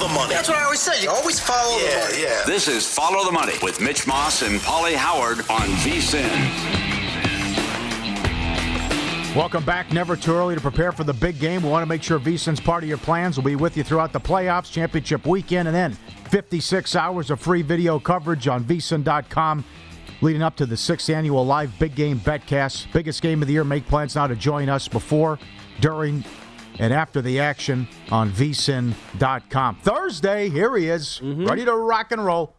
The money. That's what I always say. You always follow the money. Yeah. This is Follow the Money with Mitch Moss and Pauly Howard on VSIN. Welcome back. Never too early to prepare for the big game. We want to make sure VSIN's part of your plans. We'll be with you throughout the playoffs, championship weekend, and then 56 hours of free video coverage on VSIN.com leading up to the sixth annual live big game betcast. Biggest game of the year. Make plans now to join us before, during, and after the action on vsin.com. Thursday, here he is, mm-hmm. ready to rock and roll.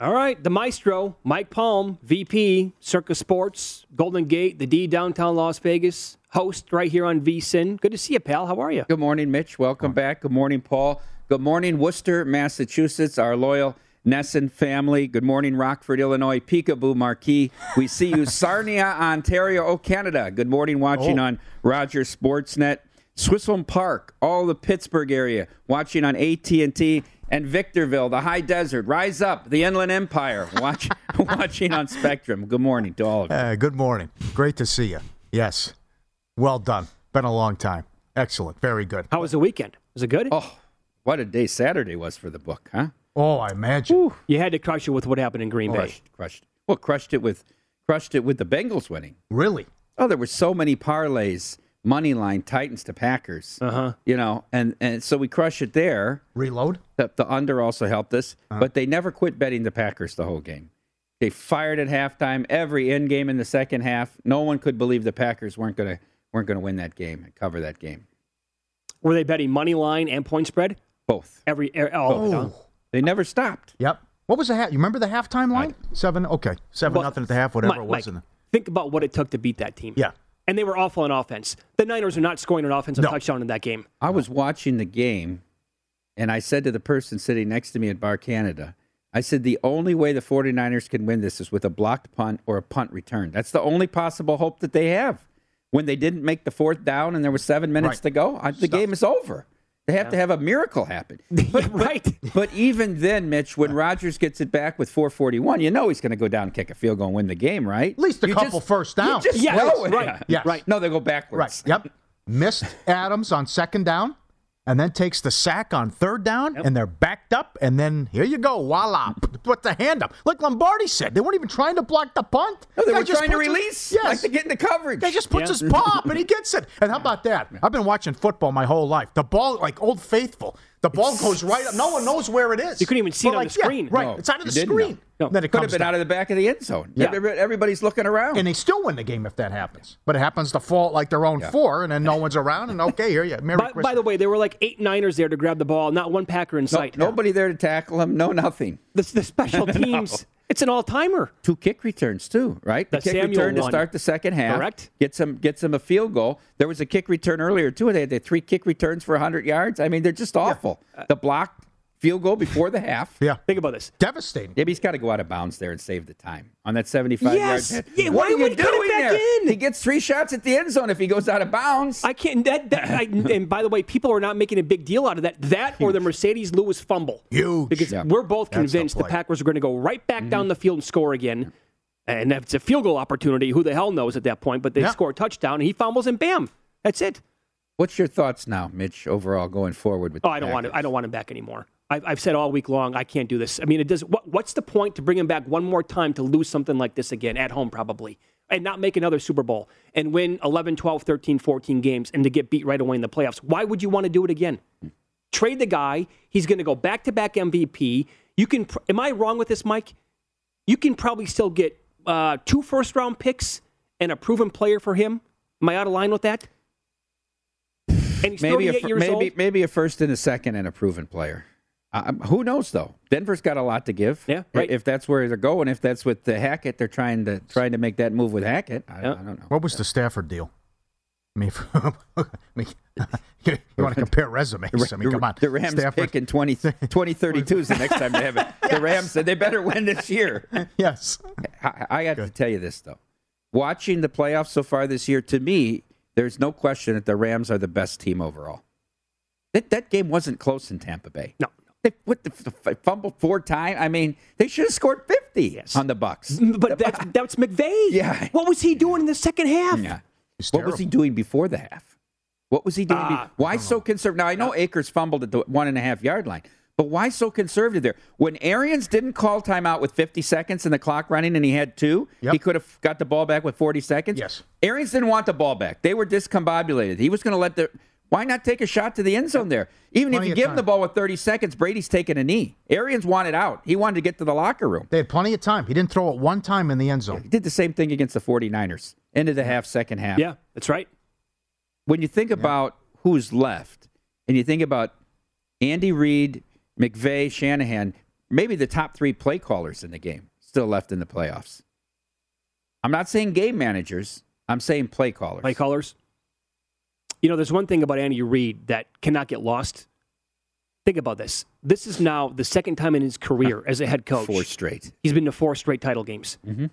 All right, the maestro, Mike Palm, VP, Circa Sports, Golden Gate, the D, downtown Las Vegas, host right here on VSIN. Good to see you, pal. How are you? Good morning, Mitch. Welcome back. Good morning, Paul. Good morning, Worcester, Massachusetts, our loyal Nesson family. Good morning, Rockford, Illinois, Peekaboo Marquee. We see you, Sarnia, Ontario, oh, Canada. Good morning, watching Oh. on Rogers Sportsnet. Swisshelm Park, all the Pittsburgh area, watching on AT&T. And Victorville, the high desert, rise up, the Inland Empire, watch, watching on Spectrum. Good morning to all of you. Uh, good morning. Great to see you. Yes. Well done. Been a long time. Excellent. Very good. How was the weekend? Was it good? Oh, what a day Saturday was for the book, huh? Oh, I imagine. You had to crush it with what happened in Green Bay. crushed, crushed. Well, crushed it with crushed it with the Bengals winning. Really? Oh, there were so many parlays, money line, Titans to Packers. Uh huh. You know, and and so we crush it there. Reload? The, the under also helped us, but they never quit betting the Packers the whole game. They fired at halftime, every end game in the second half. No one could believe the Packers weren't gonna weren't gonna win that game and cover that game. Were they betting money line and point spread? Both. Every er, all of it. They never stopped. Yep. What was the half? You remember the halftime line? Seven. Okay, seven Well, nothing at the half. Whatever Mike, it was. Mike, in the, think about what it took to beat that team. yeah. And they were awful on offense. The Niners are not scoring an offensive No. touchdown in that game. I was watching the game, and I said to the person sitting next to me at Bar Canada, I said, the only way the 49ers can win this is with a blocked punt or a punt return. That's the only possible hope that they have. When they didn't make the fourth down and there was seven minutes Right. to go, I, the game is over. They have to have a miracle happen. Yeah, right. But even then, Mitch, when Rodgers gets it back with 441, you know he's going to go down and kick a field goal and win the game, right? At least a You couple first you downs. just Yeah, right, Yes. right. No, they go backwards. Right. Yep. Missed Adams on second down, and then takes the sack on third down, and they're backed up, and then here you go, voila, put the hand up. Like Lombardi said, they weren't even trying to block the punt. No, they Guy were just trying to puts his- release, yes. like to get into coverage. Guy just puts Yeah. his paw up and he gets it. And how about that? I've been watching football my whole life. The ball, like Old Faithful, the ball goes right up. No one knows where it is. You couldn't even see But it on like, the yeah, screen. right. No, it's out of the screen. know. No. Then it Could have been down. out of the back of the end zone. Yeah. Everybody's looking around. and they still win the game if that happens. But it happens to fall like their own Yeah. four, and then no one's around, and okay, here you Merry By, Christmas. by the way, there were like eight Niners there to grab the ball, not one Packer in No- sight. nobody there to tackle him. No, nothing. The, the special teams, it's an all timer. Two kick returns too, right? The kick Samuel return to start the second half. Correct. Gets them gets them a field goal. There was a kick return earlier too. They had the three kick returns for 100 yards. I mean, they're just awful. Uh, the blocked field goal before the half. yeah, Think about this. devastating. Maybe he's got to go out of bounds there and save the time on that 75 Yes. yard. Yeah, what why are you he it doing back there? in? He gets three shots at the end zone if he goes out of bounds. I can't. That, that I, and by the way, people are not making a big deal out of that. That or the Marcedes Lewis fumble. Huge. Because Yeah. we're both That's convinced the, play. Packers are going to go right back mm-hmm. down the field and score again. And if it's a field goal opportunity, who the hell knows at that point? But they Yeah. score a touchdown, and he fumbles, and bam, that's it. What's your thoughts now, Mitch, overall going forward with that? Oh, the I don't want to. I don't want him back anymore. I've, I've said all week long, I can't do this. I mean, it does. What, what's the point to bring him back one more time to lose something like this again at home? Probably. and not make another Super Bowl and win 11, 12, 13, 14 games and to get beat right away in the playoffs. Why would you want to do it again? Trade the guy. He's going to go back to back MVP. You can. Am I wrong with this, Mike? You can probably still get uh, two first round picks and a proven player for him. Am I out of line with that? And he's maybe 38 a, years maybe old. maybe a first and a second and a proven player. Um, who knows though? Denver's got a lot to give. Yeah, right. If that's where they're going, if that's with the Hackett, they're trying to trying to make that move with Hackett. I, Yeah. I don't know. What was the Stafford deal? I mean, I mean you, want to compare resumes? I mean, come on. The Rams Stafford. pick in 20, 2032 is the next time they have it. The Rams said they better win this year. Yes. I, I got to tell you this though. Watching the playoffs so far this year, to me, there's no question that the Rams are the best team overall. That that game wasn't close in Tampa Bay. No. They what the, the fumbled four times. I mean, they should have scored fifty Yes. on the Bucks. But that's, that's McVay. Yeah. What was he doing in the second half? Yeah. He's What was he doing before the half? What was he doing? be- Ah, why so conservative? Now I know Akers fumbled at the one and a half yard line, but why so conservative there? When Arians didn't call timeout with 50 seconds and the clock running, and he had two, Yep. he could have got the ball back with 40 seconds. Yes. Arians didn't want the ball back. They were discombobulated. He was going to let the. Why not take a shot to the end zone there? Even Plenty if you of give him the ball with 30 seconds, Brady's taking a knee. Arians wanted out. He wanted to get to the locker room. They had plenty of time. He didn't throw it one time in the end zone. He did the same thing against the 49ers. End of the half, second half Yeah, that's right. when you think about who's left and you think about Andy Reid, McVay, Shanahan, maybe the top three play callers in the game still left in the playoffs. I'm not saying game managers. I'm saying play callers. Play callers. You know, there's one thing about Andy Reid that cannot get lost. Think about this. This is now the second time in his career as a head coach. Four straight. He's been to four straight title games. Mm-hmm.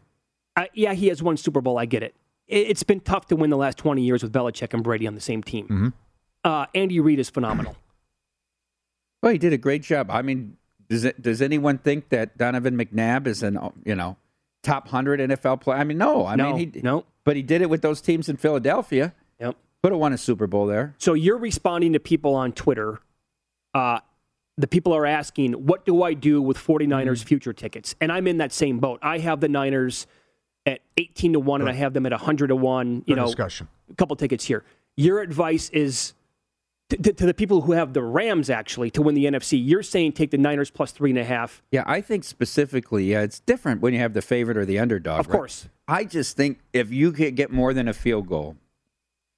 Uh, yeah, he has one Super Bowl. I get it. it. It's been tough to win the last 20 years with Belichick and Brady on the same team. Mm-hmm. Uh, Andy Reid is phenomenal. Well, he did a great job. I mean, does it, does anyone think that Donovan McNabb is an you know top hundred NFL player? I mean, no. I No, mean, he no. But he did it with those teams in Philadelphia. Yep. Could have won a Super Bowl there. So you're responding to people on Twitter. Uh, the people are asking, what do I do with 49ers Mm-hmm. future tickets? And I'm in that same boat. I have the Niners at 18 to 1 and I have them at 100 to 1, you Good know, discussion. a couple tickets here. Your advice is to, to, to the people who have the Rams actually to win the NFC. You're saying take the Niners plus three and a half. Yeah, I think specifically, yeah, it's different when you have the favorite or the underdog. Of right? course. I just think if you could get more than a field goal,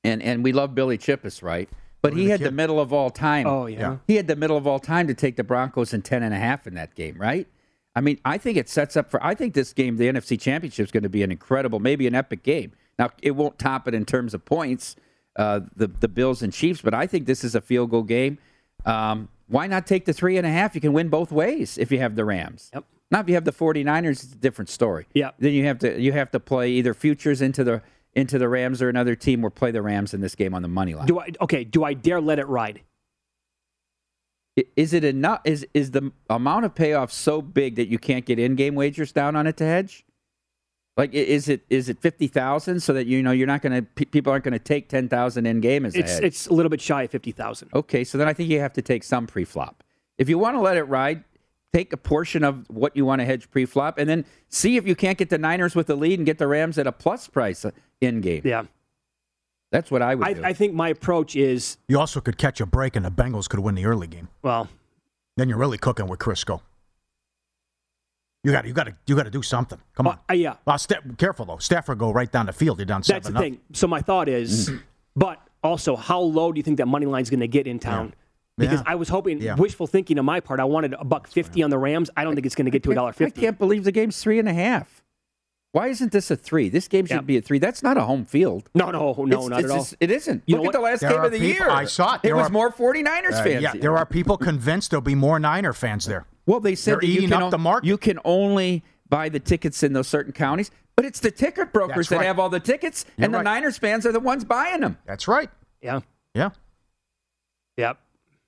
and and we love Billy Chippis, right? But he the had the middle of all time. Oh, yeah. Yeah. He had the middle of all time to take the Broncos in 10 and a half in that game, right? I mean, I think it sets up for I think this game, the NFC Championship, is going to be an incredible, maybe an epic game. Now, it won't top it in terms of points, uh, the the Bills and Chiefs, but I think this is a field goal game. Um, why not take the three and a half? You can win both ways if you have the Rams. Yep. Now, if you have the 49ers, it's a different story. Yeah. Then you have to you have to play either futures into the into the Rams or another team, or play the Rams in this game on the money line. Do I okay, do I dare let it ride? Is it enough? Is is the amount of payoff so big that you can't get in-game wagers down on it to hedge? Like, is it is it fifty thousand so that you know you're not going to people aren't going to take ten thousand in game as a It's hedge? it's a little bit shy of 50,000. okay, so then I think you have to take some pre-flop. If you want to let it ride, take a portion of what you want to hedge pre-flop, and then see if you can't get the Niners with the lead and get the Rams at a plus price uh, in game. Yeah. That's what I would I, do. I think my approach is You also could catch a break, and the Bengals could win the early game. well, Then you're really cooking with Crisco. You got to you got to you got to do something. Come on. uh, yeah. Uh, Sta- careful though. Stafford go right down the field. You're down seven. That's the nothing. thing. So my thought is, but also, how low do you think that money line's going to get in town? Because Yeah. I was hoping, Yeah. wishful thinking on my part, I wanted a buck fifty on the Rams. I don't think it's going to get to a dollar fifty. I can't believe the game's three and a half. Why isn't this a three? This game should Yeah. be a three. That's not a home field. No, no, no, It's- not it's at all. just- it isn't. You Look at the last There game of the people- year. I saw it. It There was are- more 49ers Uh, fans. yeah, there are people convinced there'll be more Niner fans there. Well, they said They're you eating can, up o- the market. you can only buy the tickets in those certain counties, but it's the ticket brokers That's that have all the tickets, You're and the right. Niners fans are the ones buying them. That's right. yeah, Yeah. yeah.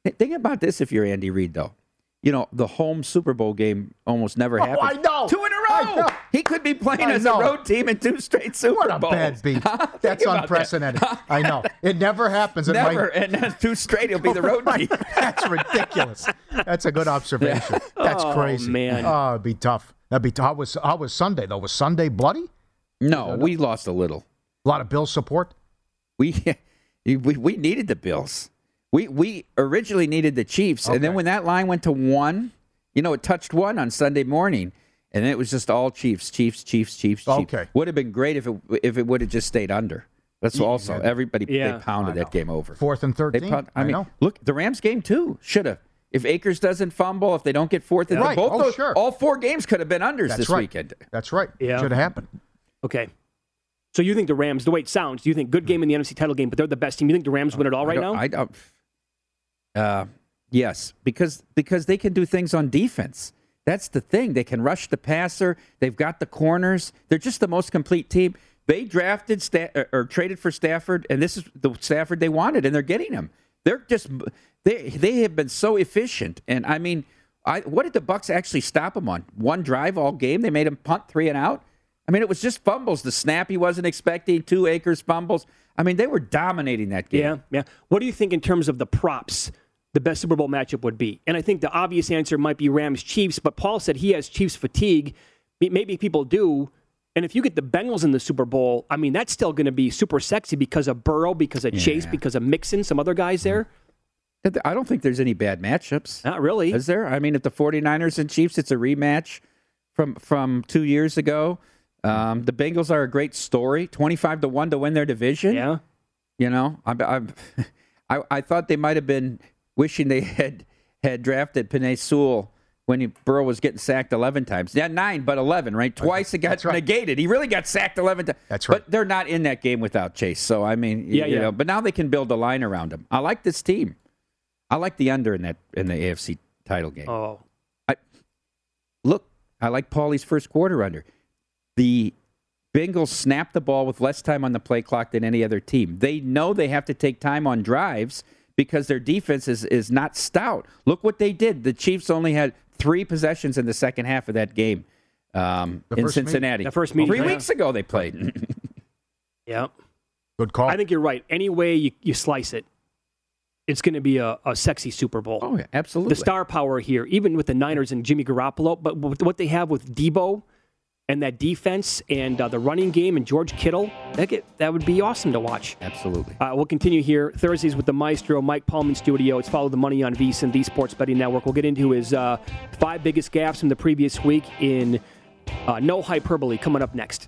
Th- Think about this if you're Andy Reid, though. You know, the home Super Bowl game almost never Oh, happens. I know. Two in a row. He could be playing I as know. a road team in two straight Super What a Bowls. bad beat. That's about that. unprecedented. I know. It never happens. It might- Never. And then two straight, he'll be the road team. That's ridiculous. That's a good observation. Oh, that's Oh, crazy. man. Oh, it'd be tough. That'd be tough. How was how was Sunday though? Was Sunday bloody? No, we lost a little. A lot of Bills support. We we, we needed the Bills. We we originally needed the Chiefs, and then when that line went to one, you know, it touched one on Sunday morning, and then it was just all Chiefs, Chiefs, Chiefs, Chiefs, Chiefs. Okay. Would have been great if it if it would have just stayed under. That's also everybody Yeah. they pounded that game over. Fourth and They thirteen. pound, I, I mean, know. look, the Rams game too should have. If Akers doesn't fumble, if they don't get fourth and Right. both Oh, those, sure. all four games could have been unders That's this right. weekend. That's right. Yeah. Should have happened. Okay. So you think the Rams, the way it sounds, do you think good game in the NFC title game, but they're the best team? You think the Rams win it all right I now? I don't. Uh, yes, because because they can do things on defense. That's the thing. They can rush the passer. They've got the corners. They're just the most complete team. They drafted Sta- or, or traded for Stafford, and this is the Stafford they wanted, and they're getting him. They're just they they have been so efficient, and I mean, I what did the Bucks actually stop them on? One drive all game. They made him punt three and out. I mean, it was just fumbles. The snap he wasn't expecting. Two Akers fumbles. I mean, they were dominating that game. Yeah, yeah. What do you think in terms of the props? The best Super Bowl matchup would be, and I think the obvious answer might be Rams Chiefs. But Paul said he has Chiefs fatigue. Maybe people do. And if you get the Bengals in the Super Bowl, I mean that's still going to be super sexy because of Burrow, because of Chase, because of Mixon, some other guys there. I don't think there's any bad matchups. Not really. Is there? I mean, if the 49ers and Chiefs, it's a rematch from from two years ago. Um, the Bengals are a great story, 25 to 1 to win their division. Yeah. You know, I'm, I'm, I, I thought they might have been wishing they had had drafted Penei Sewell when he, Burrow was getting sacked 11 times. Yeah, nine, but 11, right? Twice it got That's right. negated. He really got sacked 11 times. That's right. But they're not in that game without Chase. So, I mean, Yeah, you yeah. know, but now they can build a line around him. I like this team. I like the under in that in the AFC title game. Oh, I Look, I like Paulie's first quarter under. The Bengals snap the ball with less time on the play clock than any other team. They know they have to take time on drives because their defense is, is not stout. Look what they did. The Chiefs only had three possessions in the second half of that game um, in first meeting- Cincinnati. the first meeting, Three yeah. weeks ago they played. yeah. Good call. I think you're right. Any way you, you slice it, it's going to be a, a sexy Super Bowl. oh, yeah, absolutely. the star power here, even with the Niners and Jimmy Garoppolo, but what they have with Deebo and that defense and uh, the running game and George Kittle, that get, that would be awesome to watch. absolutely. Uh, we'll continue here Thursdays with the Maestro Mike Palman studio. It's follow the money on VSiN, the Sports Betting Network. We'll get into his uh, five biggest gaps from the previous week in uh, no hyperbole coming up next.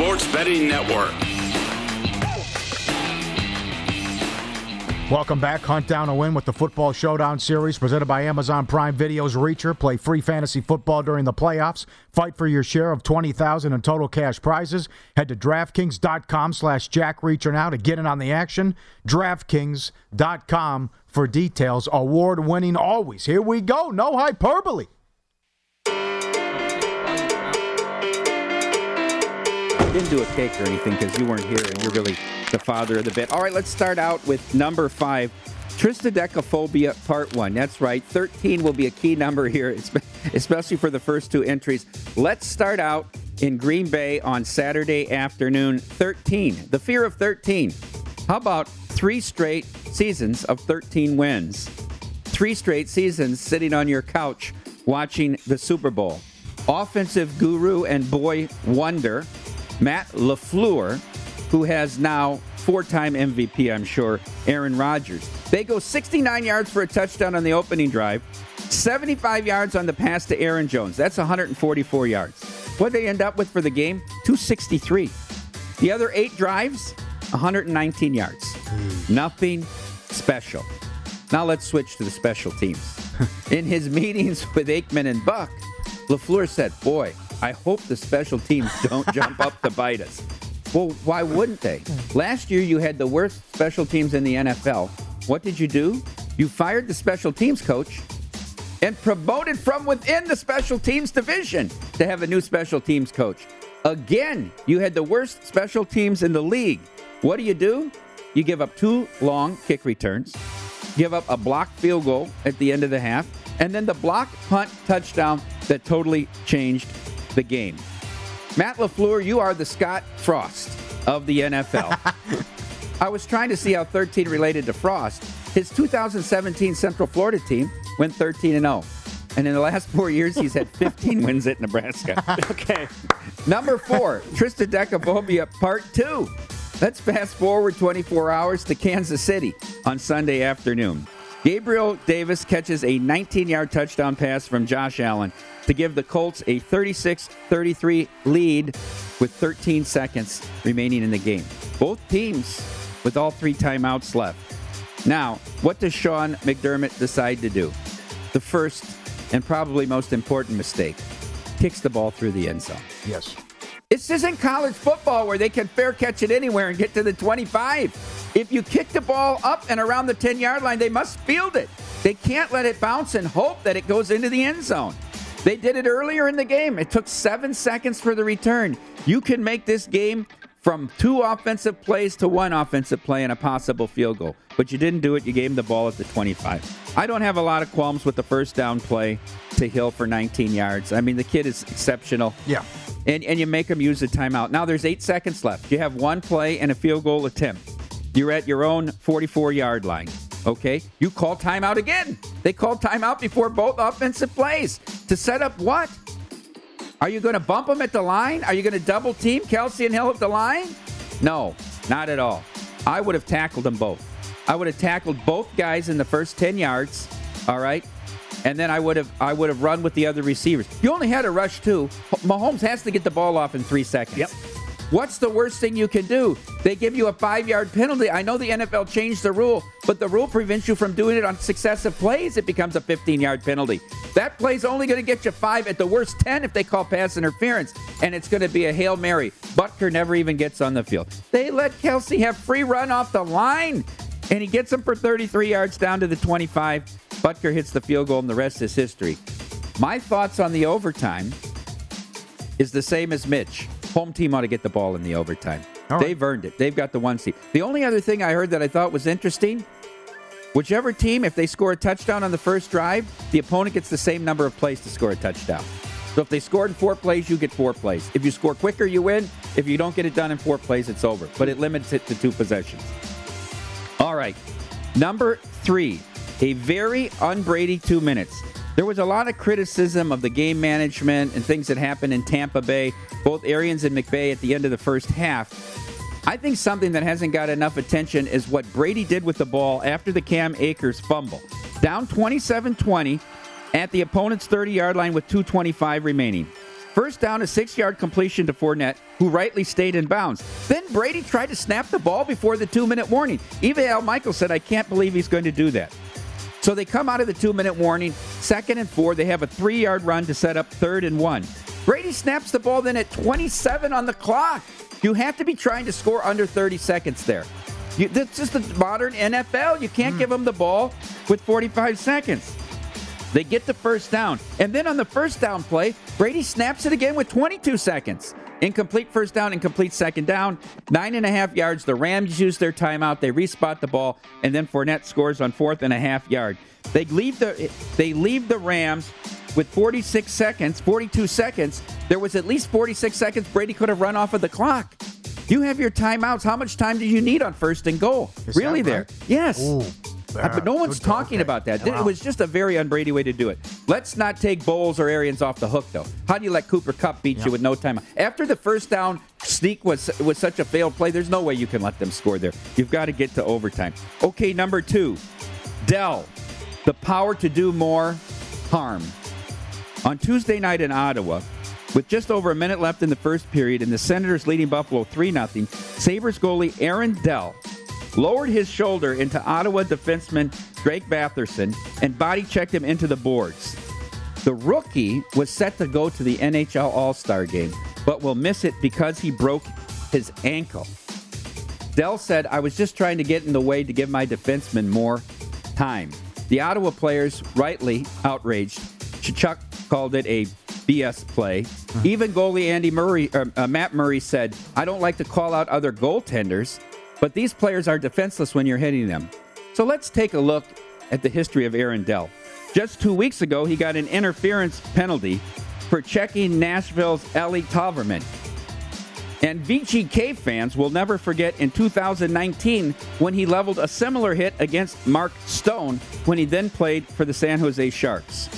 Sports Betting Network. Welcome back. Hunt down a win with the Football Showdown Series presented by Amazon Prime Video's Reacher. Play free fantasy football during the playoffs. Fight for your share of 20000 in total cash prizes. Head to DraftKings.com slash Jack Reacher now to get in on the action. DraftKings.com for details. Award winning always. Here we go. No hyperbole. Didn't do a cake or anything because you weren't here and you're really the father of the bit. All right, let's start out with number five. Triskaidekaphobia part one. That's right. 13 will be a key number here, especially for the first two entries. Let's start out in Green Bay on Saturday afternoon. 13. The fear of 13. How about three straight seasons of 13 wins? Three straight seasons sitting on your couch watching the Super Bowl. Offensive guru and boy wonder, Matt LaFleur, who has now four time MVP, I'm sure, Aaron Rodgers. They go 69 yards for a touchdown on the opening drive, 75 yards on the pass to Aaron Jones. That's 144 yards. What they end up with for the game? 263. The other eight drives, 119 yards. Hmm. Nothing special. Now let's switch to the special teams. In his meetings with Aikman and Buck, LaFleur said, Boy, I hope the special teams don't jump up to bite us. Well, why wouldn't they? Last year, you had the worst special teams in the NFL. What did you do? You fired the special teams coach and promoted from within the special teams division to have a new special teams coach. Again, you had the worst special teams in the league. What do you do? You give up two long kick returns, give up a blocked field goal at the end of the half, and then the block punt touchdown that totally changed the game. Matt LaFleur, you are the Scott Frost of the NFL. I was trying to see how 13 related to Frost. His 2017 Central Florida team went 13 and 0. And in the last four years, he's had 15 wins at Nebraska. Okay. Number four, Triskaidekaphobia, part two. Let's fast forward 24 hours to Kansas City on Sunday afternoon. Gabriel Davis catches a 19 yard touchdown pass from Josh Allen to give the Colts a 36 33 lead with 13 seconds remaining in the game. Both teams with all three timeouts left. Now, what does Sean McDermott decide to do? The first and probably most important mistake kicks the ball through the end zone. Yes. This isn't college football where they can fair catch it anywhere and get to the 25. If you kick the ball up and around the 10 yard line, they must field it. They can't let it bounce and hope that it goes into the end zone. They did it earlier in the game. It took seven seconds for the return. You can make this game from two offensive plays to one offensive play and a possible field goal. But you didn't do it. You gave him the ball at the 25. I don't have a lot of qualms with the first down play to Hill for 19 yards. I mean, the kid is exceptional. Yeah. And, and you make him use the timeout. Now there's eight seconds left. You have one play and a field goal attempt. You're at your own 44 yard line. Okay? You call timeout again. They called timeout before both offensive plays to set up what? Are you going to bump them at the line? Are you going to double team Kelsey and Hill at the line? No, not at all. I would have tackled them both. I would have tackled both guys in the first 10 yards, all right? And then I would have I would have run with the other receivers. You only had a rush two. Mahomes has to get the ball off in 3 seconds. Yep. What's the worst thing you can do? They give you a five yard penalty. I know the NFL changed the rule, but the rule prevents you from doing it on successive plays. It becomes a 15 yard penalty. That play's only going to get you five, at the worst 10 if they call pass interference, and it's going to be a Hail Mary. Butker never even gets on the field. They let Kelsey have free run off the line, and he gets him for 33 yards down to the 25. Butker hits the field goal, and the rest is history. My thoughts on the overtime is the same as Mitch. Home team ought to get the ball in the overtime. Right. They've earned it. They've got the one seed. The only other thing I heard that I thought was interesting whichever team, if they score a touchdown on the first drive, the opponent gets the same number of plays to score a touchdown. So if they scored in four plays, you get four plays. If you score quicker, you win. If you don't get it done in four plays, it's over. But it limits it to two possessions. All right. Number three, a very unbrady two minutes. There was a lot of criticism of the game management and things that happened in Tampa Bay, both Arians and McVay at the end of the first half. I think something that hasn't got enough attention is what Brady did with the ball after the Cam Akers fumble. Down 27 20 at the opponent's 30 yard line with 2.25 remaining. First down, a six yard completion to Fournette, who rightly stayed in bounds. Then Brady tried to snap the ball before the two minute warning. Even Al Michael said, I can't believe he's going to do that. So they come out of the two minute warning, second and four. They have a three yard run to set up third and one. Brady snaps the ball then at 27 on the clock. You have to be trying to score under 30 seconds there. You, this is the modern NFL. You can't hmm. give them the ball with 45 seconds. They get the first down. And then on the first down play, Brady snaps it again with 22 seconds. Incomplete first down, incomplete second down. Nine and a half yards. The Rams use their timeout. They respot the ball, and then Fournette scores on fourth and a half yard. They leave the they leave the Rams with 46 seconds, 42 seconds, there was at least 46 seconds Brady could have run off of the clock. You have your timeouts. How much time do you need on first and goal? Is really, that there? Yes. Ooh, Uh, but no one's talking okay. about that. Wow. It was just a very un-Brady way to do it. Let's not take Bowles or Arians off the hook, though. How do you let Cooper Kupp beat you with no time? After the first down sneak was was such a failed play, there's no way you can let them score there. You've got to get to overtime. Okay, number two, Dell, the power to do more harm. On Tuesday night in Ottawa, with just over a minute left in the first period and the Senators leading Buffalo 3 0, Sabres goalie Aaron Dell lowered his shoulder into Ottawa defenseman Drake Batherson and body checked him into the boards. The rookie was set to go to the NHL All Star game, but will miss it because he broke his ankle. Dell said, I was just trying to get in the way to give my defenseman more time. The Ottawa players, rightly outraged, Tkachuk called it a BS play. Even goalie Andy Murray, uh, uh, Matt Murray said, I don't like to call out other goaltenders, but these players are defenseless when you're hitting them. So let's take a look at the history of Aaron Dell. Just two weeks ago, he got an interference penalty for checking Nashville's Eeli Tolvanen. And VGK fans will never forget in 2019 when he leveled a similar hit against Mark Stone when he then played for the San Jose Sharks.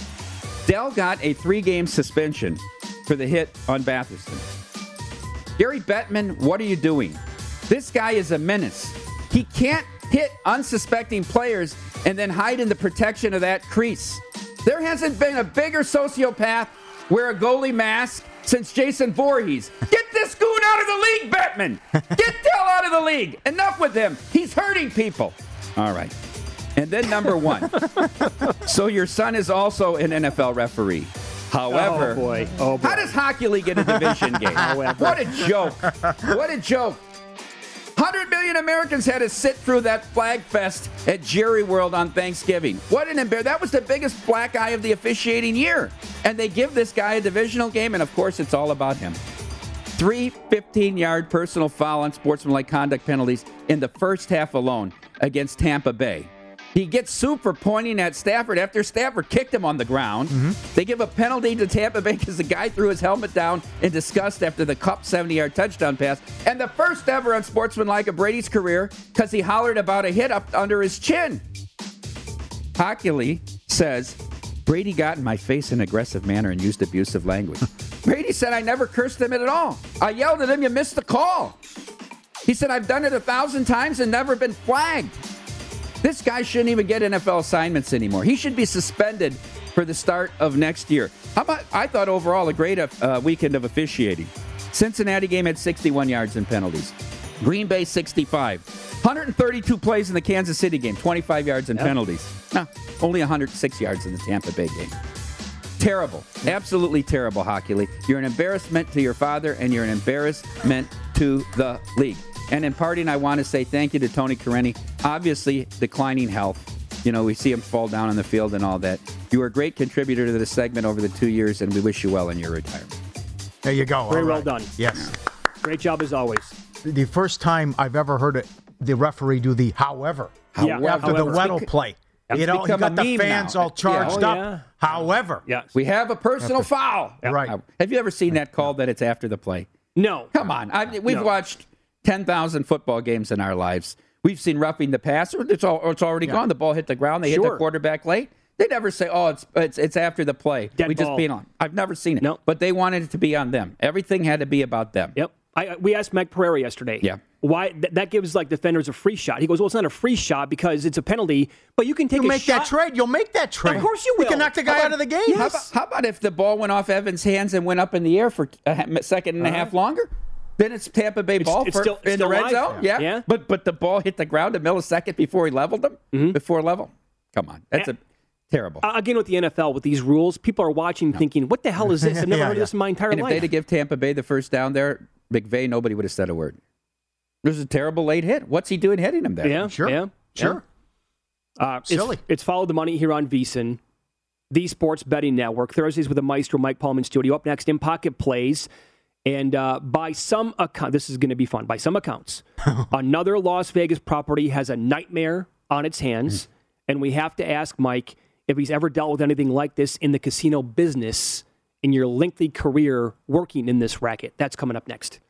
Dell got a three game suspension for the hit on Batherson. Gary Bettman, what are you doing? This guy is a menace. He can't hit unsuspecting players and then hide in the protection of that crease. There hasn't been a bigger sociopath wear a goalie mask since Jason Voorhees. Get this goon out of the league, Batman! Get Dell out of the league. Enough with him. He's hurting people. All right. And then number one. so your son is also an NFL referee. However, Oh, boy. Oh, boy. how does Hochuli get a division game? What a joke. What a joke. 100 million Americans had to sit through that flag fest at Jerry World on Thanksgiving. What an embarrassment. That was the biggest black eye of the officiating year. And they give this guy a divisional game, and of course, it's all about him. Three 15 yard personal foul on sportsmanlike conduct penalties in the first half alone against Tampa Bay. He gets sued for pointing at Stafford after Stafford kicked him on the ground. Mm-hmm. They give a penalty to Tampa Bay because the guy threw his helmet down in disgust after the Kupp 70 yard touchdown pass. And the first ever on sportsmanlike of Brady's career because he hollered about a hit up under his chin. Hochuli says Brady got in my face in an aggressive manner and used abusive language. Brady said I never cursed him at all. I yelled at him, you missed the call. He said I've done it a thousand times and never been flagged. This guy shouldn't even get NFL assignments anymore. He should be suspended for the start of next year. How about? I thought overall a great uh, weekend of officiating. Cincinnati game had 61 yards in penalties. Green Bay 65. 132 plays in the Kansas City game, 25 yards in penalties. No, only 106 yards in the Tampa Bay game. Terrible. Absolutely terrible, Hochuli. You're an embarrassment to your father, and you're an embarrassment to the league. And in parting, I want to say thank you to Tony Corrente. Obviously, declining health. You know, we see him fall down on the field and all that. You were a great contributor to this segment over the two years, and we wish you well in your retirement. There you go. Very All well done. Yes. Great job as always. The first time I've ever heard it, the referee do the however. Yeah, After the however. Weddle play. It's You know, he got the fans now. all charged Yeah. Oh, up. yeah. However. Yes. We have a personal foul. Right. Uh, Have you ever seen that call that it's after the play? No. Come on. I mean, we've No. watched 10,000 football games in our lives. We've seen roughing the passer. It's, all, it's already gone. The ball hit the ground. They hit the quarterback late. They never say, "Oh, it's it's, it's after the play." Dead we just beat on. I've never seen it. No. But they wanted it to be on them. Everything had to be about them. Yep. I, we asked Mike Pereira yesterday. Yeah. Why th- that gives like defenders a free shot? He goes, "Well, it's not a free shot because it's a penalty, but you can take You a make shot." that trade. You'll make that trade. Of course you will. You can knock the guy How out of the game. How, about, how about if the ball went off Evans' hands and went up in the air for a second and a uh-huh. half longer? Then it's Tampa Bay ball it's for, still- it's in the red live. zone. Yeah. Yeah. But but the ball hit the ground a millisecond before he leveled them. Mm-hmm. Before level. Come on, that's a terrible. Uh, Again, with the NFL, with these rules, people are watching thinking, what the hell is this? I've never Yeah, heard of yeah. this in my entire And if they'd have give Tampa Bay the first down there, McVay, nobody would have said a word. There's a terrible late hit. What's he doing hitting him there? yeah, Sure. yeah, Sure. Uh, it's, Silly. It's Follow the Money here on VSIN, the Sports Betting Network. Thursdays with the Maestro Mike Paulman Studio. Up next in Pocket Plays. And uh, by some account, this is going to be fun. By some accounts, another Las Vegas property has a nightmare on its hands. and we have to ask Mike if he's ever dealt with anything like this in the casino business in your lengthy career working in this racket. That's coming up next.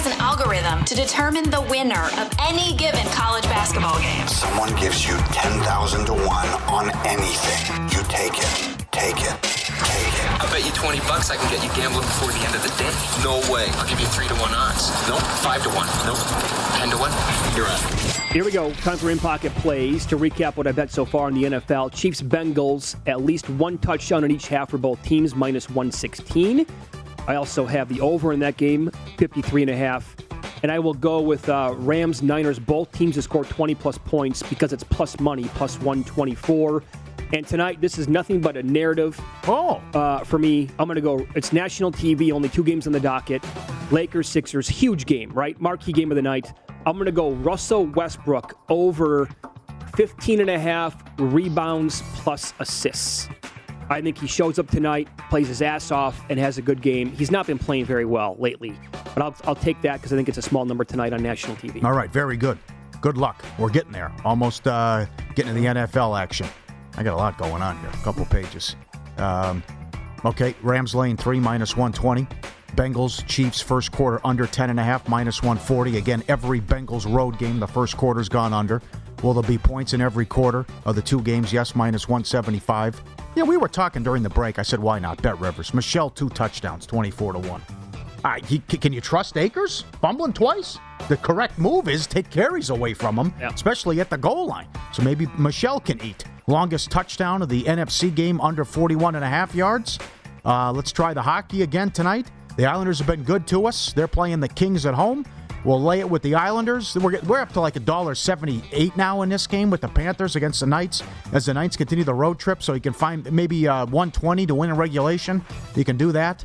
Has an algorithm to determine the winner of any given college basketball game. Someone gives you 10,000 to 1 on anything. You take it. Take it. Take it. I bet you 20 bucks I can get you gambling before the end of the day. No way. I'll give you 3 to 1 odds. Nope. 5 to 1. Nope. 10 to 1. You're out. Here we go. Time for in pocket plays. To recap what I bet so far in the NFL Chiefs Bengals, at least one touchdown in each half for both teams, minus 116. I also have the over in that game, 53 and a half. And I will go with uh, Rams Niners, both teams to score 20 plus points because it's plus money, plus 124. And tonight, this is nothing but a narrative. Oh. Uh, for me, I'm going to go. It's national TV, only two games on the docket. Lakers, Sixers, huge game, right? Marquee game of the night. I'm going to go Russell Westbrook over 15 and a half rebounds plus assists. I think he shows up tonight, plays his ass off, and has a good game. He's not been playing very well lately, but I'll, I'll take that because I think it's a small number tonight on national TV. All right, very good. Good luck. We're getting there. Almost uh, getting to the NFL action. I got a lot going on here. A couple pages. Um, okay, Rams lane three minus 120. Bengals, Chiefs, first quarter under 10.5, minus 140. Again, every Bengals road game, the first quarter's gone under. Will there be points in every quarter of the two games? Yes, minus 175. Yeah, we were talking during the break. I said, why not? Bet Rivers. Michel, two touchdowns, 24 to 1. All right, he, can you trust Akers? Fumbling twice? The correct move is take carries away from him, especially at the goal line. So maybe Michel can eat. Longest touchdown of the NFC game under 41 and a half yards. Uh, let's try the hockey again tonight. The Islanders have been good to us. They're playing the Kings at home. We'll lay it with the Islanders. We're, we're up to like a dollar seventy-eight now in this game with the Panthers against the Knights as the Knights continue the road trip. So you can find maybe uh, 120 to win in regulation. You can do that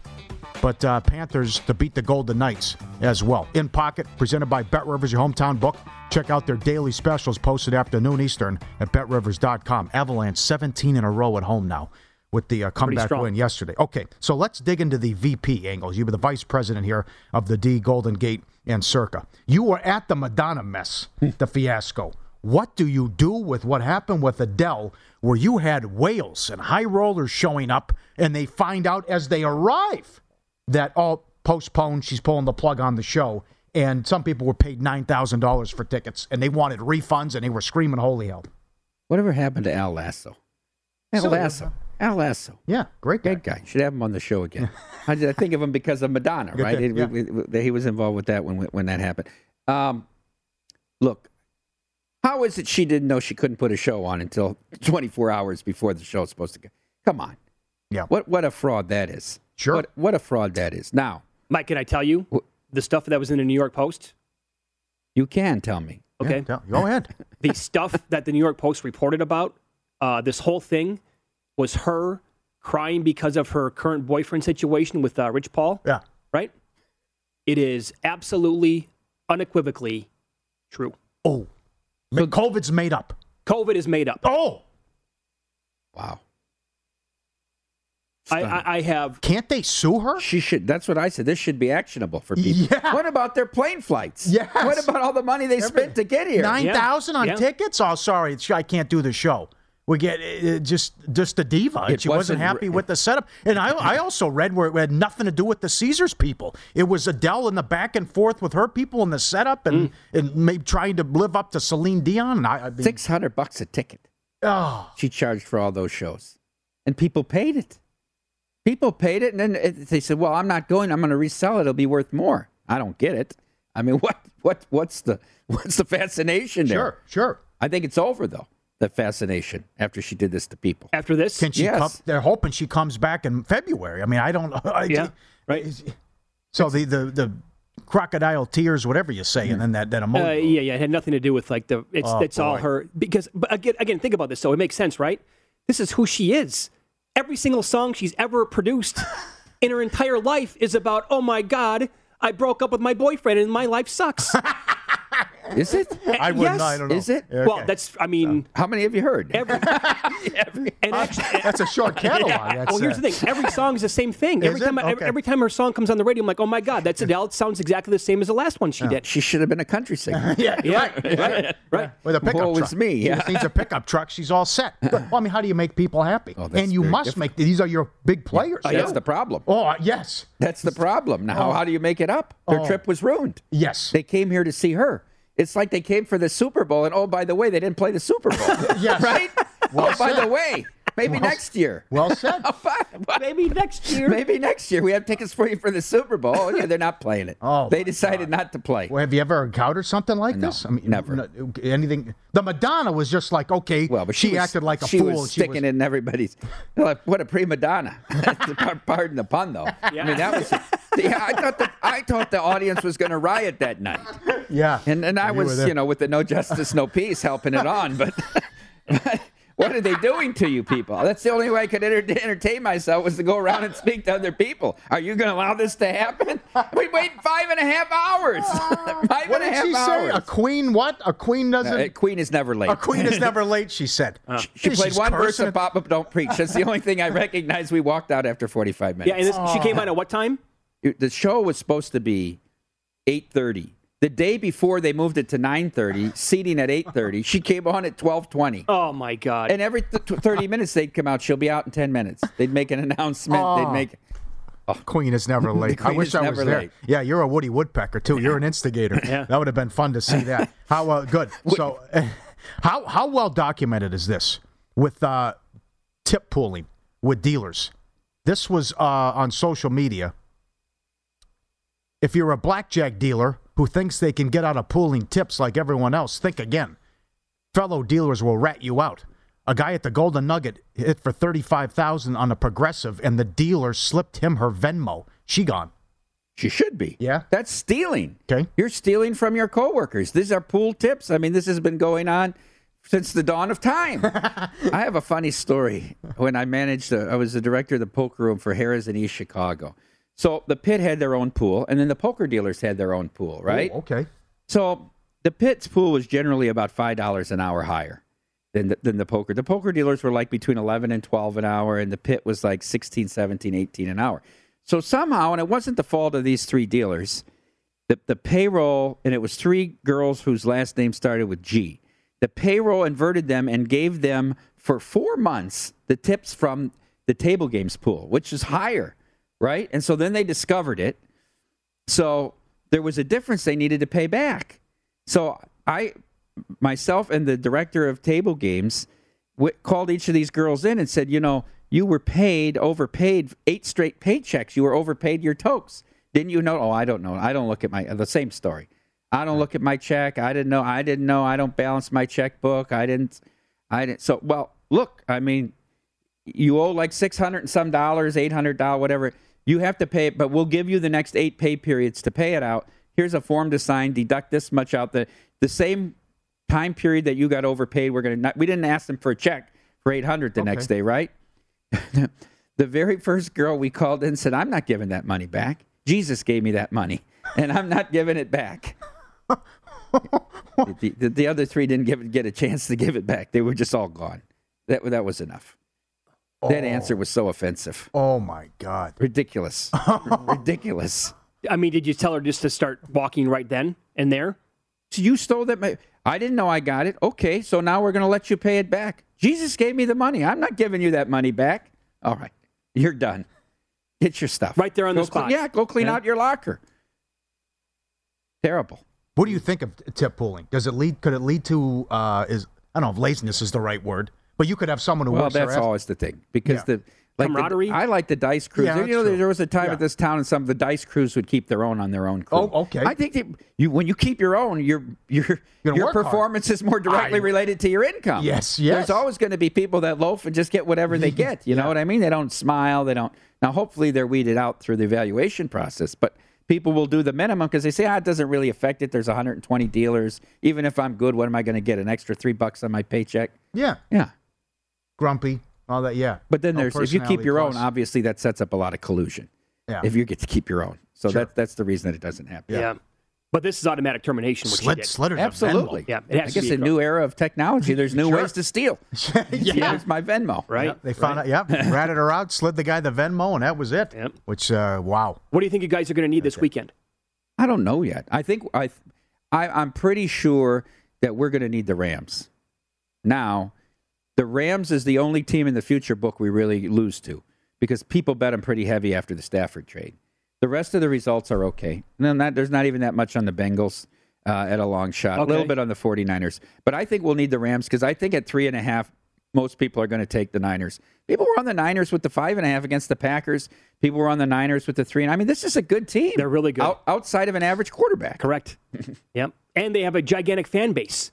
but uh, Panthers to beat the Golden Knights as well. In Pocket, presented by Bet Rivers, your hometown book. Check out their daily specials posted after noon Eastern at betrivers.com. Avalanche 17 in a row at home now with the uh, comeback win yesterday. Okay, so let's dig into the VP angles. You were the vice president here of the D, Golden Gate, and Circa. You were at the Madonna mess, hmm. the fiasco. What do you do with what happened with Adele, where you had whales and high rollers showing up, and they find out as they arrive that all postponed, she's pulling the plug on the show, and some people were paid nine thousand dollars for tickets, and they wanted refunds, and they were screaming "Holy hell!" Whatever happened to Al Lasso? Al. Lasso. Al Lasso. Yeah, great guy. Great guy. Should have him on the show again. I, I think of him because of Madonna, Good right? thing, He- yeah. we- we- he was involved with that when when that happened. Um, look, how is it she didn't know she couldn't put a show on until 24 hours before the show show's supposed to go? Come on. Yeah. What what a fraud that is. Sure. What what a fraud that is. Now Mike, can I tell you Wh- the stuff that was in the New York Post? you can tell me. Okay. Yeah, tell- go ahead. the stuff that the New York Post reported about, uh, this whole thing was her crying because of her current boyfriend situation with uh, Rich Paul, Yeah. right? It is absolutely, unequivocally true. Oh, COVID's made up. COVID is made up. Oh, Wow. I, I, I have. can't they sue her? She should. That's what I said. This should be actionable for people. Yeah. What about their plane flights? Yes. What about all the money they spent to get here? Nine thousand on Yeah. tickets? Oh, sorry, it's- I can't do the show. We get uh, just just a diva. It she wasn't wasn't happy with the setup. And I I also read where it had nothing to do with the Caesars people. It was Adele in the back and forth with her people in the setup and mm. and maybe trying to live up to Celine Dion. I, I mean, Six hundred bucks a ticket. oh, She charged for all those shows, and people paid it. People paid it, and then it, they said, "Well, I'm not going. I'm going to resell it. It'll be worth more." I don't get it. I mean, what what what's the what's the fascination there? sure, sure. I think it's over though. The fascination after she did this to people. After this, Can she Yes. come? They're hoping she comes back in February. I mean, I don't know. I, Yeah, right. So the the the crocodile tears, whatever you say, and then that that Uh, yeah, yeah, it had nothing to do with like the. It's Oh, it's all her because. But again, again, think about this. So it makes sense, right? This is who she is. Every single song she's ever produced in her entire life is about. Oh my God, I broke up with my boyfriend and my life sucks. Is it? I wouldn't. Yes. I don't know. Is it? Yeah, Well, that's. I mean, How many have you heard? every. and actually, that's a short catalog. That's, well, here's uh, the thing. Every song is the same thing. Is Every time, I, every, Okay. every time her song comes on the radio, I'm like, oh my god, that's Adele. It sounds exactly the same as the last one she did. She should have been a country singer. Yeah, Yeah, right, right, right. With a pickup Woe truck. is me, yeah. just needs a pickup truck. She's all set. Well, I mean, how do you make people happy? Oh, that's and you must difficult. make these are your big players. That's the problem. Oh uh, yes, That's the problem. Now, how do you make it up? Their Oh. trip was ruined. yes. They came here to see her. It's like they came for the Super Bowl, and oh, by the way, they didn't play the Super Bowl. Yes. Right? Well oh, by the way, maybe Well- next year. well said. Maybe next year. Maybe next year we have tickets for you for the Super Bowl. Oh, yeah, they're not playing it. Oh, they my decided not to play. Well, have you ever encountered something like No, this? I mean, never. no- anything. The Madonna was just like okay. Well, but she, she, was- acted like a fool. she fool. Was sticking in everybody's. Like, what a prima donna! Pardon the pun, though. I mean, that was. Yeah, I thought the I thought the audience was going to riot that night, Yeah, and and I You was, you know, with the no justice, no peace, helping it on. But, but what are they doing to you people? That's the only way I could enter- entertain myself was to go around and speak to other people. Are you going to allow this to happen? We wait five and a half hours. five What and a did half she say? A queen? What? A queen doesn't. Uh, Queen is never late. a queen is never late. She said. She Geez, played one verse cursing of. Papa Don't Preach. That's the only thing I recognize. We walked out after 45 minutes. Yeah, and this, she came on at what time? It- the show was supposed to be 8.30. The day before they moved it to 9.30, seating at 8.30. She came on at 12.20. Oh my god. And every th- 30 minutes they'd come out. She'll be out in 10 minutes. They'd make an announcement. They'd make... Queen is never late. I queen wish I was never there. late. Yeah, you're a Woody Woodpecker too. You're an instigator. Yeah. That would have been fun to see that. How uh, good. So, uh, how how well documented is this with uh, tip pooling with dealers? This was uh, on social media. If you're a blackjack dealer who thinks they can get out of pooling tips like everyone else, think again. Fellow dealers will rat you out. A guy at the Golden Nugget hit for thirty-five thousand on a progressive, and the dealer slipped him her Venmo. She gone. She should be. Yeah. That's stealing. Okay. You're stealing from your coworkers. These are pool tips. I mean, this has been going on since the dawn of time. I have a funny story. When I managed, uh, I was the director of the poker room for Harrah's in East Chicago. So the pit had their own pool, and then the poker dealers had their own pool, right? Oh, okay. So the pit's pool was generally about five dollars an hour higher than the, than the poker. The poker dealers were like between 11 and 12 an hour, and the pit was like 16, 17, 18 an hour. So somehow, and it wasn't the fault of these three dealers, the, the payroll, and it was three girls whose last name started with G. The payroll inverted them and gave them for four months the tips from the table games pool, which is higher, right? And so then they discovered it. So there was a difference they needed to pay back. So I, myself, and the director of table games w- called each of these girls in and said, you know, you were paid, overpaid, eight straight paychecks. You were overpaid your tokes. Didn't you know? Oh, I don't know. I don't look at my the same story. I don't look at my check. I didn't know. I didn't know. I don't balance my checkbook. I didn't. I didn't. So well, look. I mean, you owe like six hundred and some dollars, eight hundred dollars, whatever. You have to pay it, but we'll give you the next eight pay periods to pay it out. Here's a form to sign. Deduct this much out. The the same time period that you got overpaid. We're gonna. Not, we didn't ask them for a check for eight hundred the next day, right? the very first girl we called in said, "I'm not giving that money back. Jesus gave me that money, and I'm not giving it back." the, the, the other three didn't give get a chance to give it back. They were just all gone. That that was enough. That answer was so offensive. Oh my God. Ridiculous. Ridiculous. I mean, did you tell her just to start walking right then and there? So you stole that. ma- I didn't know I got it. Okay, so now we're going to let you pay it back. Jesus gave me the money. I'm not giving you that money back. All right, you're done. Get your stuff Right there on the Go cle- spot. yeah, go clean Yeah. out your locker. Terrible. What do you think of tip pooling? Does it lead? Could it lead to? Uh, is I don't know if laziness is the right word, but you could have someone who Well, works their that's ass- always the thing because Yeah. the like the- Camaraderie? I like the dice crews. Yeah, you know, true. there was a time Yeah. at this town, and some of the dice crews would keep their own on their own crew. Oh, okay. I think that you when you keep your own, your your gonna your work hard. performance is more directly I- related to your income. Yes, yes. There's always going to be people that loaf and just get whatever they get. You know what I mean? They don't smile. They don't. Now, hopefully, they're weeded out through the evaluation process, but. People will do the minimum because they say, ah, it doesn't really affect it. There's 120 dealers. Even if I'm good, what am I going to get? An extra three bucks on my paycheck? Yeah, Yeah. Grumpy, all that. Yeah, But then No there's if you keep personality your own, obviously that sets up a lot of collusion. Yeah. If you get to keep your own, so Sure. that that's the reason that it doesn't happen. Yeah. But this is automatic termination, which Slid, he did. slid her to Absolutely. Yeah, it I has to guess a new era of technology. There's new Sure. ways to steal. yeah. Here's my Venmo. right? Yep, they found out. Yep, ratted her out, slid the guy the Venmo, and that was it. Yep. Which, uh, wow. What do you think you guys are going to need this weekend? I don't know yet. I think I, I I'm pretty sure that we're going to need the Rams. Now, the Rams is the only team in the future book we really lose to because people bet them pretty heavy after the Stafford trade. The rest of the results are okay. And then that, there's not even that much on the Bengals uh, at a long shot. A little bit on the 49ers. But I think we'll need the Rams because I think at three and a half, most people are going to take the Niners. People were on the Niners with the five and a half against the Packers. People were on the Niners with the three. And I mean, this is a good team. They're really good. Out, outside of an average quarterback. Correct. yep. And they have a gigantic fan base.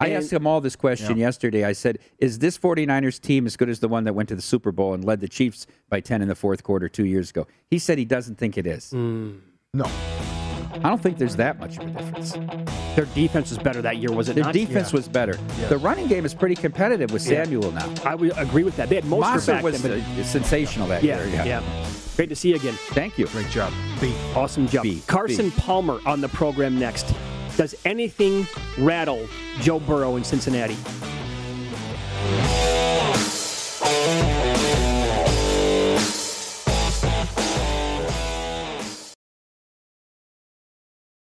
I asked him all this question yesterday. I said, Is this 49ers team as good as the one that went to the Super Bowl and led the Chiefs by 10 in the fourth quarter two years ago? He said he doesn't think it is. Mm. No. I don't think there's that much of a difference. Their defense was better that year, was it Their not? defense was better. The running game is pretty competitive with Yeah. Samuel now. I would agree with that. They had Mostert back was then, uh, sensational that but yeah, year. yeah, Great to see you again. Thank you. Great job. B. Awesome job. B, Carson Palmer on the program next. Does anything rattle Joe Burrow in Cincinnati?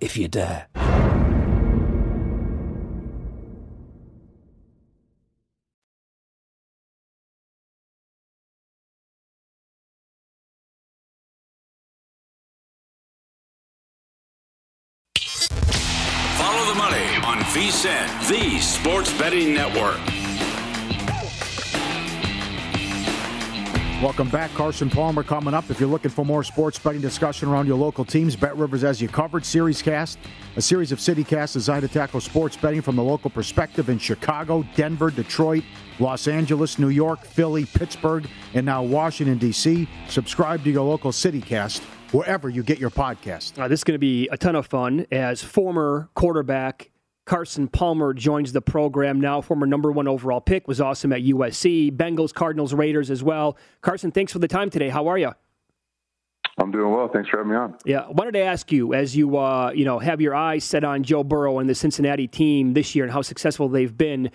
if you dare. Follow the money on VSIN, the sports betting network. Welcome back. Carson Palmer coming up. If you're looking for more sports betting discussion around your local teams, Bet Rivers as you covered. Series Cast, a series of city casts designed to tackle sports betting from the local perspective in Chicago, Denver, Detroit, Los Angeles, New York, Philly, Pittsburgh, and now Washington, D.C. Subscribe to your local city cast wherever you get your podcast. Uh, this is going to be a ton of fun as former quarterback Carson Palmer joins the program now. Former number one overall pick was awesome at USC, Bengals, Cardinals, Raiders as well. Carson, thanks for the time today. How are you? I'm doing well. Thanks for having me on. Yeah, I wanted to ask you as you uh, you know have your eyes set on Joe Burrow and the Cincinnati team this year and how successful they've been.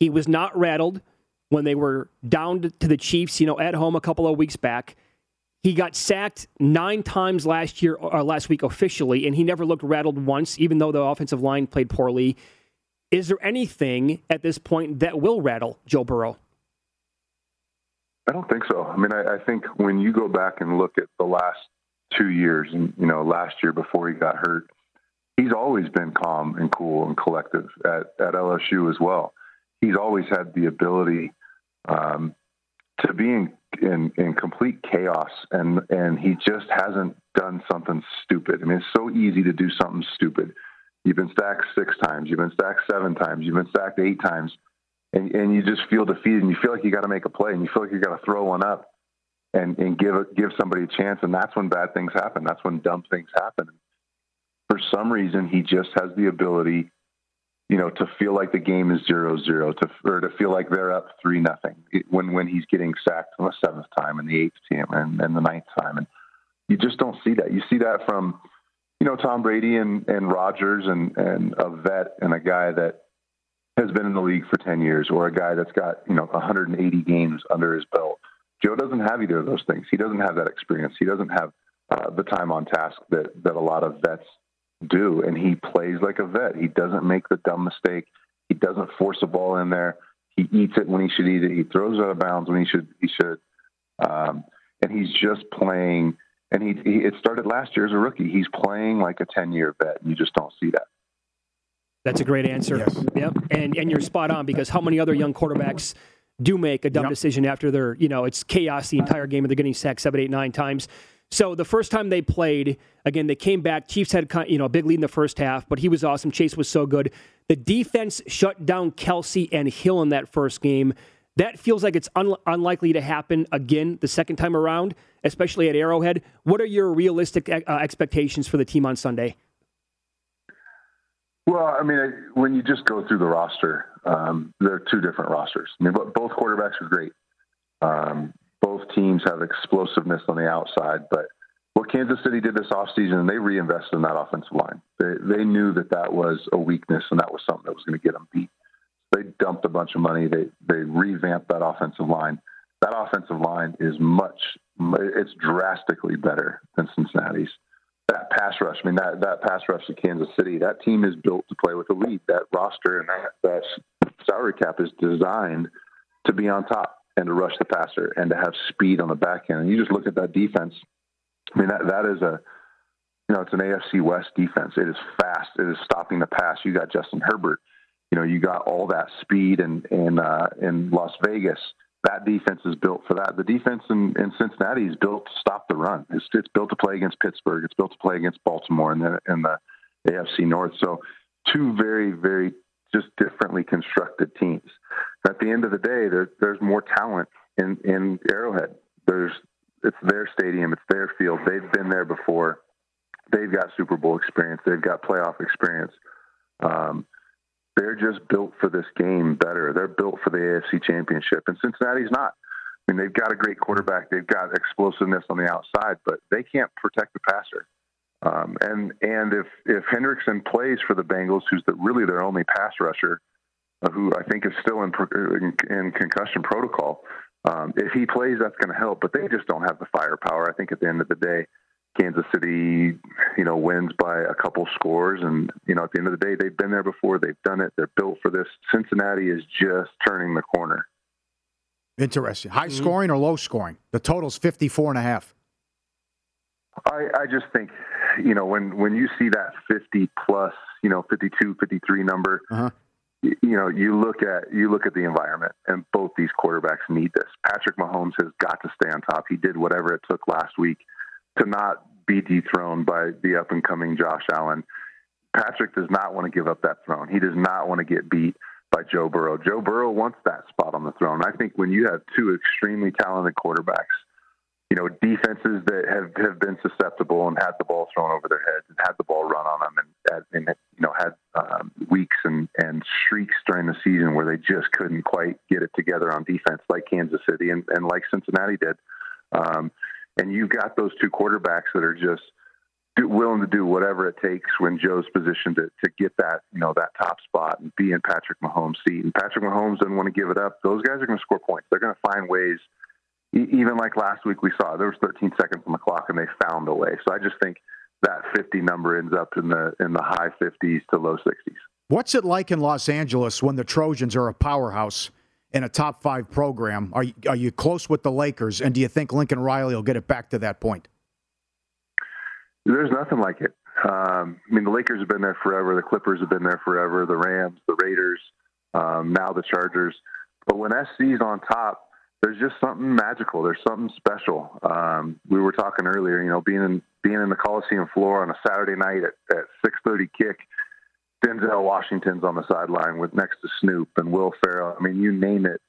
He was not rattled when they were down to the Chiefs, you know, at home a couple of weeks back. He got sacked nine times last year or last week officially, and he never looked rattled once, even though the offensive line played poorly. Is there anything at this point that will rattle Joe Burrow? I don't think so. I mean, I, I think when you go back and look at the last two years, and you know, last year before he got hurt, he's always been calm and cool and collective at, at LSU as well. He's always had the ability um, to be in, in, in complete chaos, and and he just hasn't done something stupid. I mean, it's so easy to do something stupid. You've been stacked six times, you've been stacked seven times, you've been stacked eight times, and and you just feel defeated, and you feel like you got to make a play, and you feel like you got to throw one up, and and give give somebody a chance, and that's when bad things happen. That's when dumb things happen. For some reason, he just has the ability you know, to feel like the game is zero zero, to or to feel like they're up three nothing when when he's getting sacked on the seventh time and the eighth time and, and the ninth time, and you just don't see that. You see that from you know Tom Brady and and Rodgers and and a vet and a guy that has been in the league for ten years, or a guy that's got you know 180 games under his belt. Joe doesn't have either of those things. He doesn't have that experience. He doesn't have uh, the time on task that that a lot of vets do, and he plays like a vet. He doesn't make the dumb mistake. He doesn't force a ball in there. He eats it when he should eat it. He throws it out of bounds when he should. He should, um, and he's just playing. And he, he it started last year as a rookie. He's playing like a ten year vet, and you just don't see that. That's a great answer. Yes. Yep. And and you're spot on because how many other young quarterbacks do make a dumb Yep. decision after they're you know it's chaos the entire game and they're getting sacked seven, eight, nine times. So the first time they played, again, they came back. Chiefs had you know a big lead in the first half, but he was awesome. Chase was so good. The defense shut down Kelce and Hill in that first game. That feels like it's un- unlikely to happen again the second time around, especially at Arrowhead. What are your realistic uh, expectations for the team on Sunday? Well, I mean, when you just go through the roster, um, they're two different rosters. I mean, both quarterbacks are great. Um, both teams have explosiveness on the outside, but what Kansas City did this offseason, they reinvested in that offensive line. They, they knew that that was a weakness and that was something that was going to get them beat. They dumped a bunch of money. They they revamped that offensive line. That offensive line is much, it's drastically better than Cincinnati's that pass rush. I mean, that that pass rush to Kansas City. That team is built to play with lead. That roster and that that salary cap is designed to be on top and to rush the passer and to have speed on the back end. And you just look at that defense. I mean, that that is a you know, it's an AFC West defense. It is fast. It is stopping the pass. You got Justin Herbert. You know, you got all that speed in in uh, in Las Vegas. That defense is built for that. The defense in, in Cincinnati is built to stop the run. It's, it's built to play against Pittsburgh. It's built to play against Baltimore and the in the AFC North. So, two very very just differently constructed teams. At the end of the day, there, there's more talent in in Arrowhead. There's it's their stadium. It's their field. They've been there before. They've got Super Bowl experience. They've got playoff experience. Um, they're just built for this game better. They're built for the AFC Championship, and Cincinnati's not. I mean, they've got a great quarterback. They've got explosiveness on the outside, but they can't protect the passer. Um, and and if if Hendrickson plays for the Bengals, who's the, really their only pass rusher, who I think is still in, in, in concussion protocol, um, if he plays, that's going to help. But they just don't have the firepower. I think at the end of the day, Kansas City, you know, wins by a couple scores, and you know, at the end of the day, they've been there before. They've done it. They're built for this. Cincinnati is just turning the corner. Interesting. High scoring or low scoring? The total's 54 and a half. I, I just think, you know, when when you see that 50 plus, you know, 52, 53 number, Uh-huh. You, know, you look at you look at the environment, and both these quarterbacks need this. Patrick Mahomes has got to stay on top. He did whatever it took last week to not be dethroned by the up and coming Josh Allen. Patrick does not want to give up that throne. He does not want to get beat by Joe Burrow. Joe Burrow wants that spot on the throne. I think when you have two extremely talented quarterbacks, you know, defenses that have, have been susceptible and had the ball thrown over their heads and had the ball run on them and, and you know, had um, weeks and, and streaks during the season where they just couldn't quite get it together on defense like Kansas City and, and like Cincinnati did. Um, and you've got those two quarterbacks that are just do, willing to do whatever it takes when Joe's positioned to, to get that, you know, that top spot and be in Patrick Mahomes' seat. And Patrick Mahomes doesn't want to give it up. Those guys are going to score points. They're going to find ways. Even like last week, we saw there was 13 seconds on the clock, and they found a way. So I just think that 50 number ends up in the in the high 50s to low 60s. What's it like in Los Angeles when the Trojans are a powerhouse in a top five program? Are you, are you close with the Lakers, and do you think Lincoln Riley will get it back to that point? There's nothing like it. Um, I mean, the Lakers have been there forever. The Clippers have been there forever. The Rams, the Raiders, um, now the Chargers. But when SC's on top, there's just something magical. There's something special. Um, we were talking earlier, you know, being in being in the Coliseum floor on a Saturday night at, at 6:30 kick. Denzel Washington's on the sideline with next to Snoop and Will Ferrell. I mean, you name it,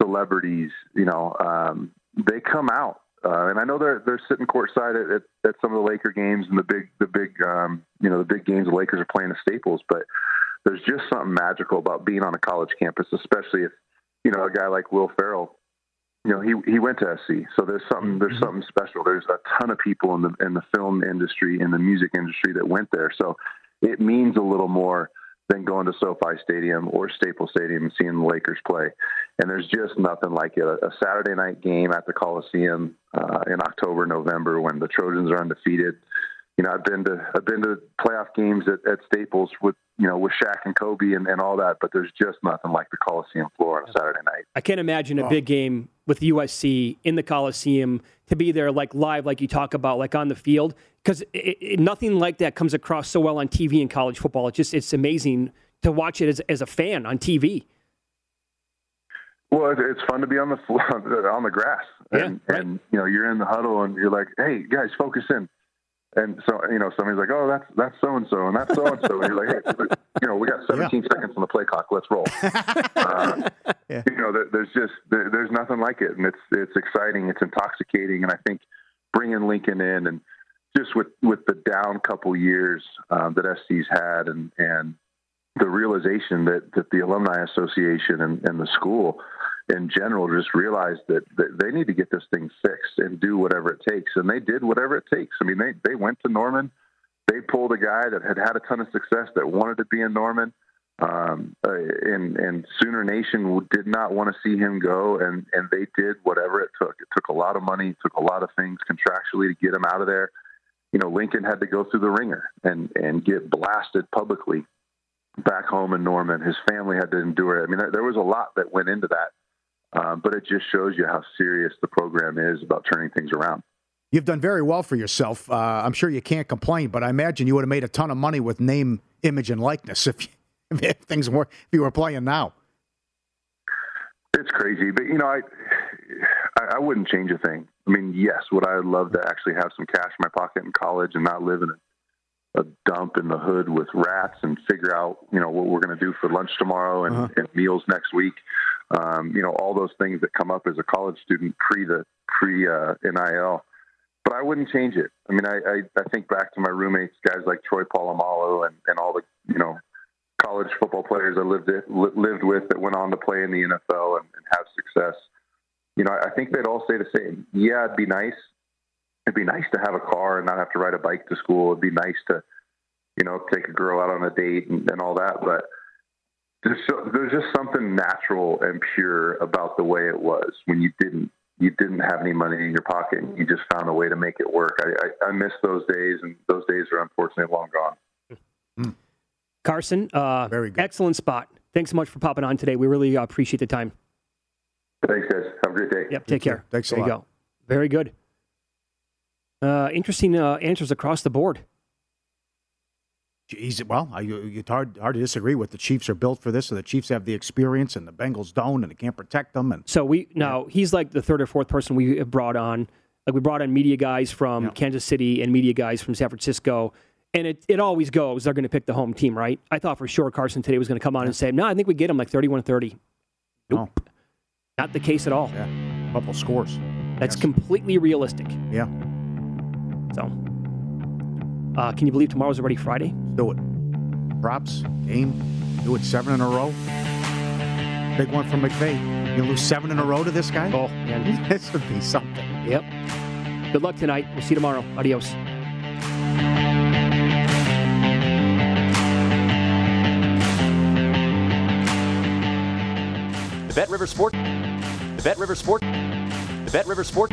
celebrities. You know, um, they come out, uh, and I know they're they're sitting courtside at, at, at some of the Laker games and the big the big um, you know the big games the Lakers are playing at Staples. But there's just something magical about being on a college campus, especially if you know a guy like Will Ferrell you know, he he went to SC, so there's something there's something special. There's a ton of people in the in the film industry, in the music industry that went there, so it means a little more than going to SoFi Stadium or Staples Stadium and seeing the Lakers play. And there's just nothing like it. A Saturday night game at the Coliseum uh, in October, November, when the Trojans are undefeated. you know, I've been to I've been to playoff games at, at Staples with you know with Shaq and Kobe and, and all that, but there's just nothing like the Coliseum floor on a Saturday night. I can't imagine a big game with USC in the Coliseum to be there like live, like you talk about, like on the field, because nothing like that comes across so well on TV in college football. It's just it's amazing to watch it as, as a fan on TV. Well, it's fun to be on the floor, on the grass, and, and you know you're in the huddle and you're like, "Hey guys, focus in." And so you know somebody's like, "Oh, that's that's so and so, and that's so and so," and you're like, "Hey, you know, we got 17 seconds on the play clock. Let's roll." uh, You know, there, there's just there, there's nothing like it, and it's it's exciting, it's intoxicating, and I think bringing Lincoln in and just with with the down couple years um, that SC's had, and and the realization that, that the alumni association and, and the school in general just realized that, that they need to get this thing fixed and do whatever it takes. And they did whatever it takes. I mean, they, they went to Norman. They pulled a guy that had had a ton of success that wanted to be in Norman. Um, uh, and, and Sooner Nation did not want to see him go. And, and they did whatever it took. It took a lot of money, it took a lot of things contractually to get him out of there. You know, Lincoln had to go through the ringer and, and get blasted publicly back home in Norman. His family had to endure it. I mean, there, there was a lot that went into that, um, but it just shows you how serious the program is about turning things around. You've done very well for yourself. Uh, I'm sure you can't complain, but I imagine you would have made a ton of money with name, image, and likeness if, you, if things were if you were playing now. It's crazy, but you know, I, I wouldn't change a thing. I mean, yes, would I love to actually have some cash in my pocket in college and not live in a, a dump in the hood with rats and figure out you know what we're going to do for lunch tomorrow and, and meals next week. Um, you know, all those things that come up as a college student pre the pre uh, NIL. But I wouldn't change it. I mean, I, I, I think back to my roommates, guys like Troy Polamalu and, and all the you know college football players I lived it, lived with that went on to play in the NFL and, and have success. You know, I think they'd all say the same. Yeah, it'd be nice. It'd be nice to have a car and not have to ride a bike to school. It'd be nice to, you know, take a girl out on a date and, and all that. But there's, so, there's just something natural and pure about the way it was when you didn't you didn't have any money in your pocket. And you just found a way to make it work. I, I, I miss those days, and those days are unfortunately long gone. Carson, uh, very good. excellent spot. Thanks so much for popping on today. We really uh, appreciate the time. Thanks, guys. Have a great day. Yep, take care. Thanks a lot. there you go. Very good. Uh, interesting uh, answers across the board. Jeez, well, I, it's hard hard to disagree with the Chiefs are built for this, so the Chiefs have the experience, and the Bengals don't, and they can't protect them. And So we now he's like the third or fourth person we have brought on. Like we brought on media guys from Kansas City and media guys from San Francisco. And it, it always goes, they're going to pick the home team, right? I thought for sure Carson today was going to come on and say, no, I think we get him like 31 30. Nope. Not the case at all. Yeah. Couple scores. That's completely realistic. Yeah. So, uh, can you believe tomorrow's already Friday? Do it. Props, game, do it seven in a row. Big one from McVay. You lose seven in a row to this guy? Oh, man. this would be something. Yep. Good luck tonight. We'll see you tomorrow. Adios. The Bet River Sport. The Bet River Sport. The Bet River Sport.